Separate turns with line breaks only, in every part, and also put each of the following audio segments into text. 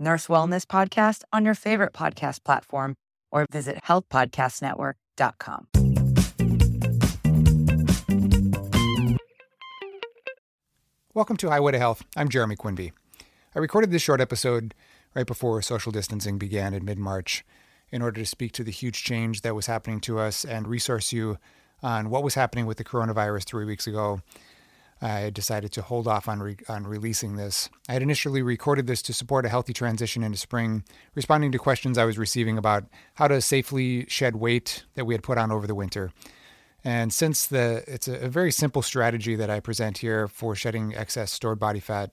Nurse Wellness Podcast on your favorite podcast platform or visit healthpodcastnetwork.com.
Welcome to Highway to Health. I'm Jeremy Quinby. I recorded this short episode right before social distancing began in mid March in order to speak to the huge change that was happening to us and resource you on what was happening with the coronavirus three weeks ago. I decided to hold off on, re- on releasing this. I had initially recorded this to support a healthy transition into spring, responding to questions I was receiving about how to safely shed weight that we had put on over the winter. And since the it's a, very simple strategy that I present here for shedding excess stored body fat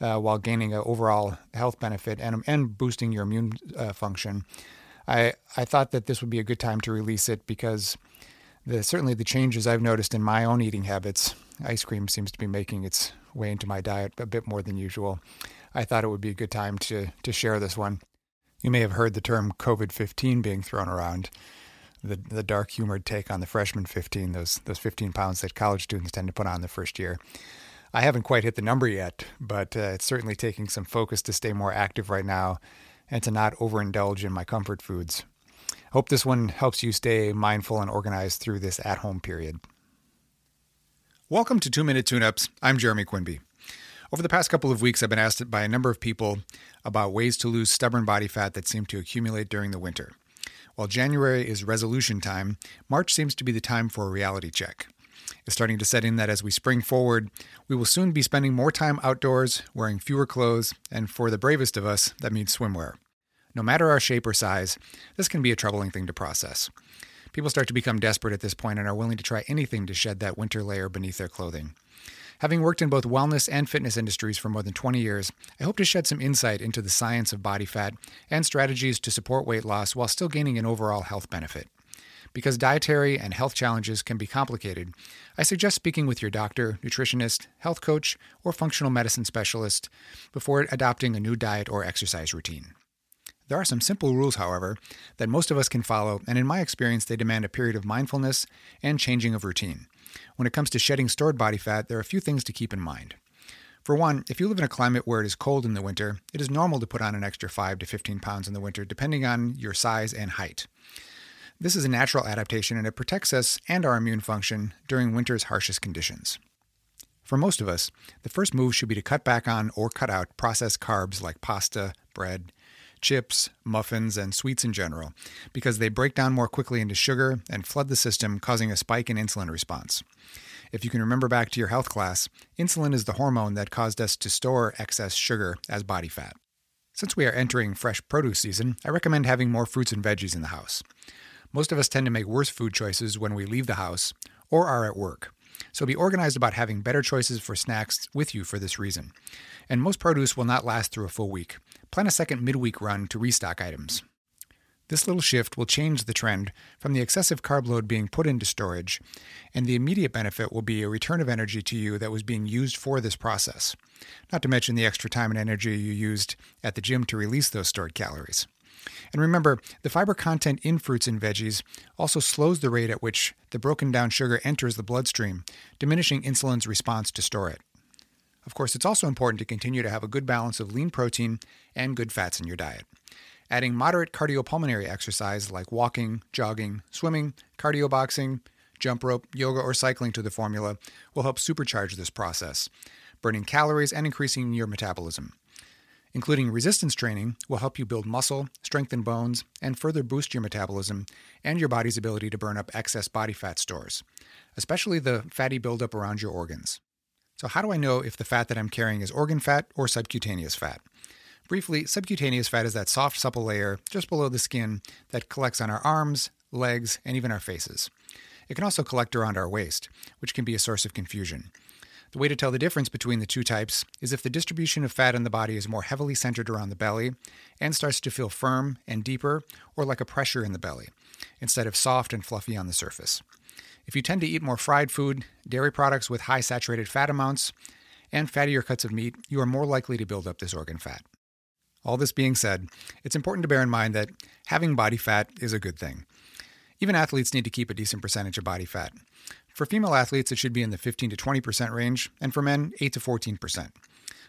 uh, while gaining an overall health benefit and and boosting your immune uh, function, I I thought that this would be a good time to release it because the certainly the changes I've noticed in my own eating habits. Ice cream seems to be making its way into my diet a bit more than usual. I thought it would be a good time to to share this one. You may have heard the term COVID 15 being thrown around the the dark humored take on the freshman 15, those those 15 pounds that college students tend to put on the first year. I haven't quite hit the number yet, but uh, it's certainly taking some focus to stay more active right now and to not overindulge in my comfort foods. Hope this one helps you stay mindful and organized through this at home period. Welcome to 2 Minute Tune Ups. I'm Jeremy Quinby. Over the past couple of weeks, I've been asked by a number of people about ways to lose stubborn body fat that seem to accumulate during the winter. While January is resolution time, March seems to be the time for a reality check. It's starting to set in that as we spring forward, we will soon be spending more time outdoors, wearing fewer clothes, and for the bravest of us, that means swimwear. No matter our shape or size, this can be a troubling thing to process. People start to become desperate at this point and are willing to try anything to shed that winter layer beneath their clothing. Having worked in both wellness and fitness industries for more than 20 years, I hope to shed some insight into the science of body fat and strategies to support weight loss while still gaining an overall health benefit. Because dietary and health challenges can be complicated, I suggest speaking with your doctor, nutritionist, health coach, or functional medicine specialist before adopting a new diet or exercise routine. There are some simple rules, however, that most of us can follow, and in my experience, they demand a period of mindfulness and changing of routine. When it comes to shedding stored body fat, there are a few things to keep in mind. For one, if you live in a climate where it is cold in the winter, it is normal to put on an extra 5 to 15 pounds in the winter, depending on your size and height. This is a natural adaptation and it protects us and our immune function during winter's harshest conditions. For most of us, the first move should be to cut back on or cut out processed carbs like pasta, bread, chips, muffins, and sweets in general, because they break down more quickly into sugar and flood the system, causing a spike in insulin response. If you can remember back to your health class, insulin is the hormone that caused us to store excess sugar as body fat. Since we are entering fresh produce season, I recommend having more fruits and veggies in the house. Most of us tend to make worse food choices when we leave the house or are at work. So be organized about having better choices for snacks with you for this reason. And most produce will not last through a full week. Plan a second midweek run to restock items. This little shift will change the trend from the excessive carb load being put into storage, and the immediate benefit will be a return of energy to you that was being used for this process. Not to mention the extra time and energy you used at the gym to release those stored calories. And remember, the fiber content in fruits and veggies also slows the rate at which the broken down sugar enters the bloodstream, diminishing insulin's response to store it. Of course, it's also important to continue to have a good balance of lean protein and good fats in your diet. Adding moderate cardiopulmonary exercise like walking, jogging, swimming, cardio boxing, jump rope, yoga, or cycling to the formula will help supercharge this process, burning calories and increasing your metabolism. Including resistance training will help you build muscle, strengthen bones, and further boost your metabolism and your body's ability to burn up excess body fat stores, especially the fatty buildup around your organs. So, how do I know if the fat that I'm carrying is organ fat or subcutaneous fat? Briefly, subcutaneous fat is that soft, supple layer just below the skin that collects on our arms, legs, and even our faces. It can also collect around our waist, which can be a source of confusion. The way to tell the difference between the two types is if the distribution of fat in the body is more heavily centered around the belly and starts to feel firm and deeper or like a pressure in the belly, instead of soft and fluffy on the surface. If you tend to eat more fried food, dairy products with high saturated fat amounts, and fattier cuts of meat, you are more likely to build up this organ fat. All this being said, it's important to bear in mind that having body fat is a good thing. Even athletes need to keep a decent percentage of body fat. For female athletes, it should be in the 15 to 20% range, and for men, 8 to 14%.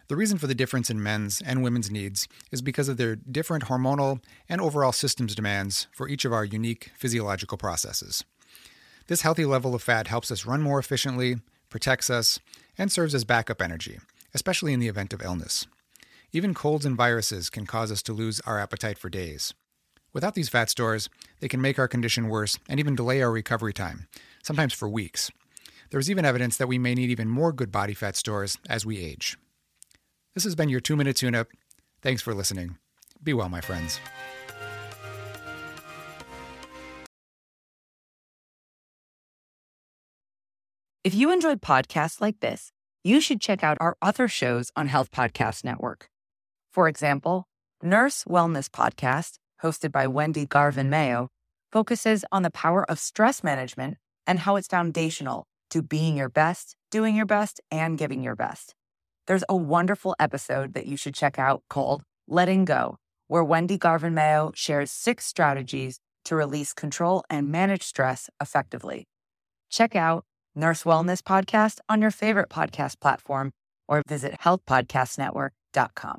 The reason for the difference in men's and women's needs is because of their different hormonal and overall systems demands for each of our unique physiological processes. This healthy level of fat helps us run more efficiently, protects us, and serves as backup energy, especially in the event of illness. Even colds and viruses can cause us to lose our appetite for days. Without these fat stores, they can make our condition worse and even delay our recovery time, sometimes for weeks. There is even evidence that we may need even more good body fat stores as we age. This has been your two minute tune up. Thanks for listening. Be well, my friends.
If you enjoyed podcasts like this, you should check out our other shows on Health Podcast Network. For example, Nurse Wellness Podcast, hosted by Wendy Garvin Mayo, focuses on the power of stress management and how it's foundational to being your best, doing your best, and giving your best. There's a wonderful episode that you should check out called Letting Go, where Wendy Garvin Mayo shares six strategies to release control and manage stress effectively. Check out Nurse Wellness Podcast on your favorite podcast platform or visit healthpodcastnetwork.com.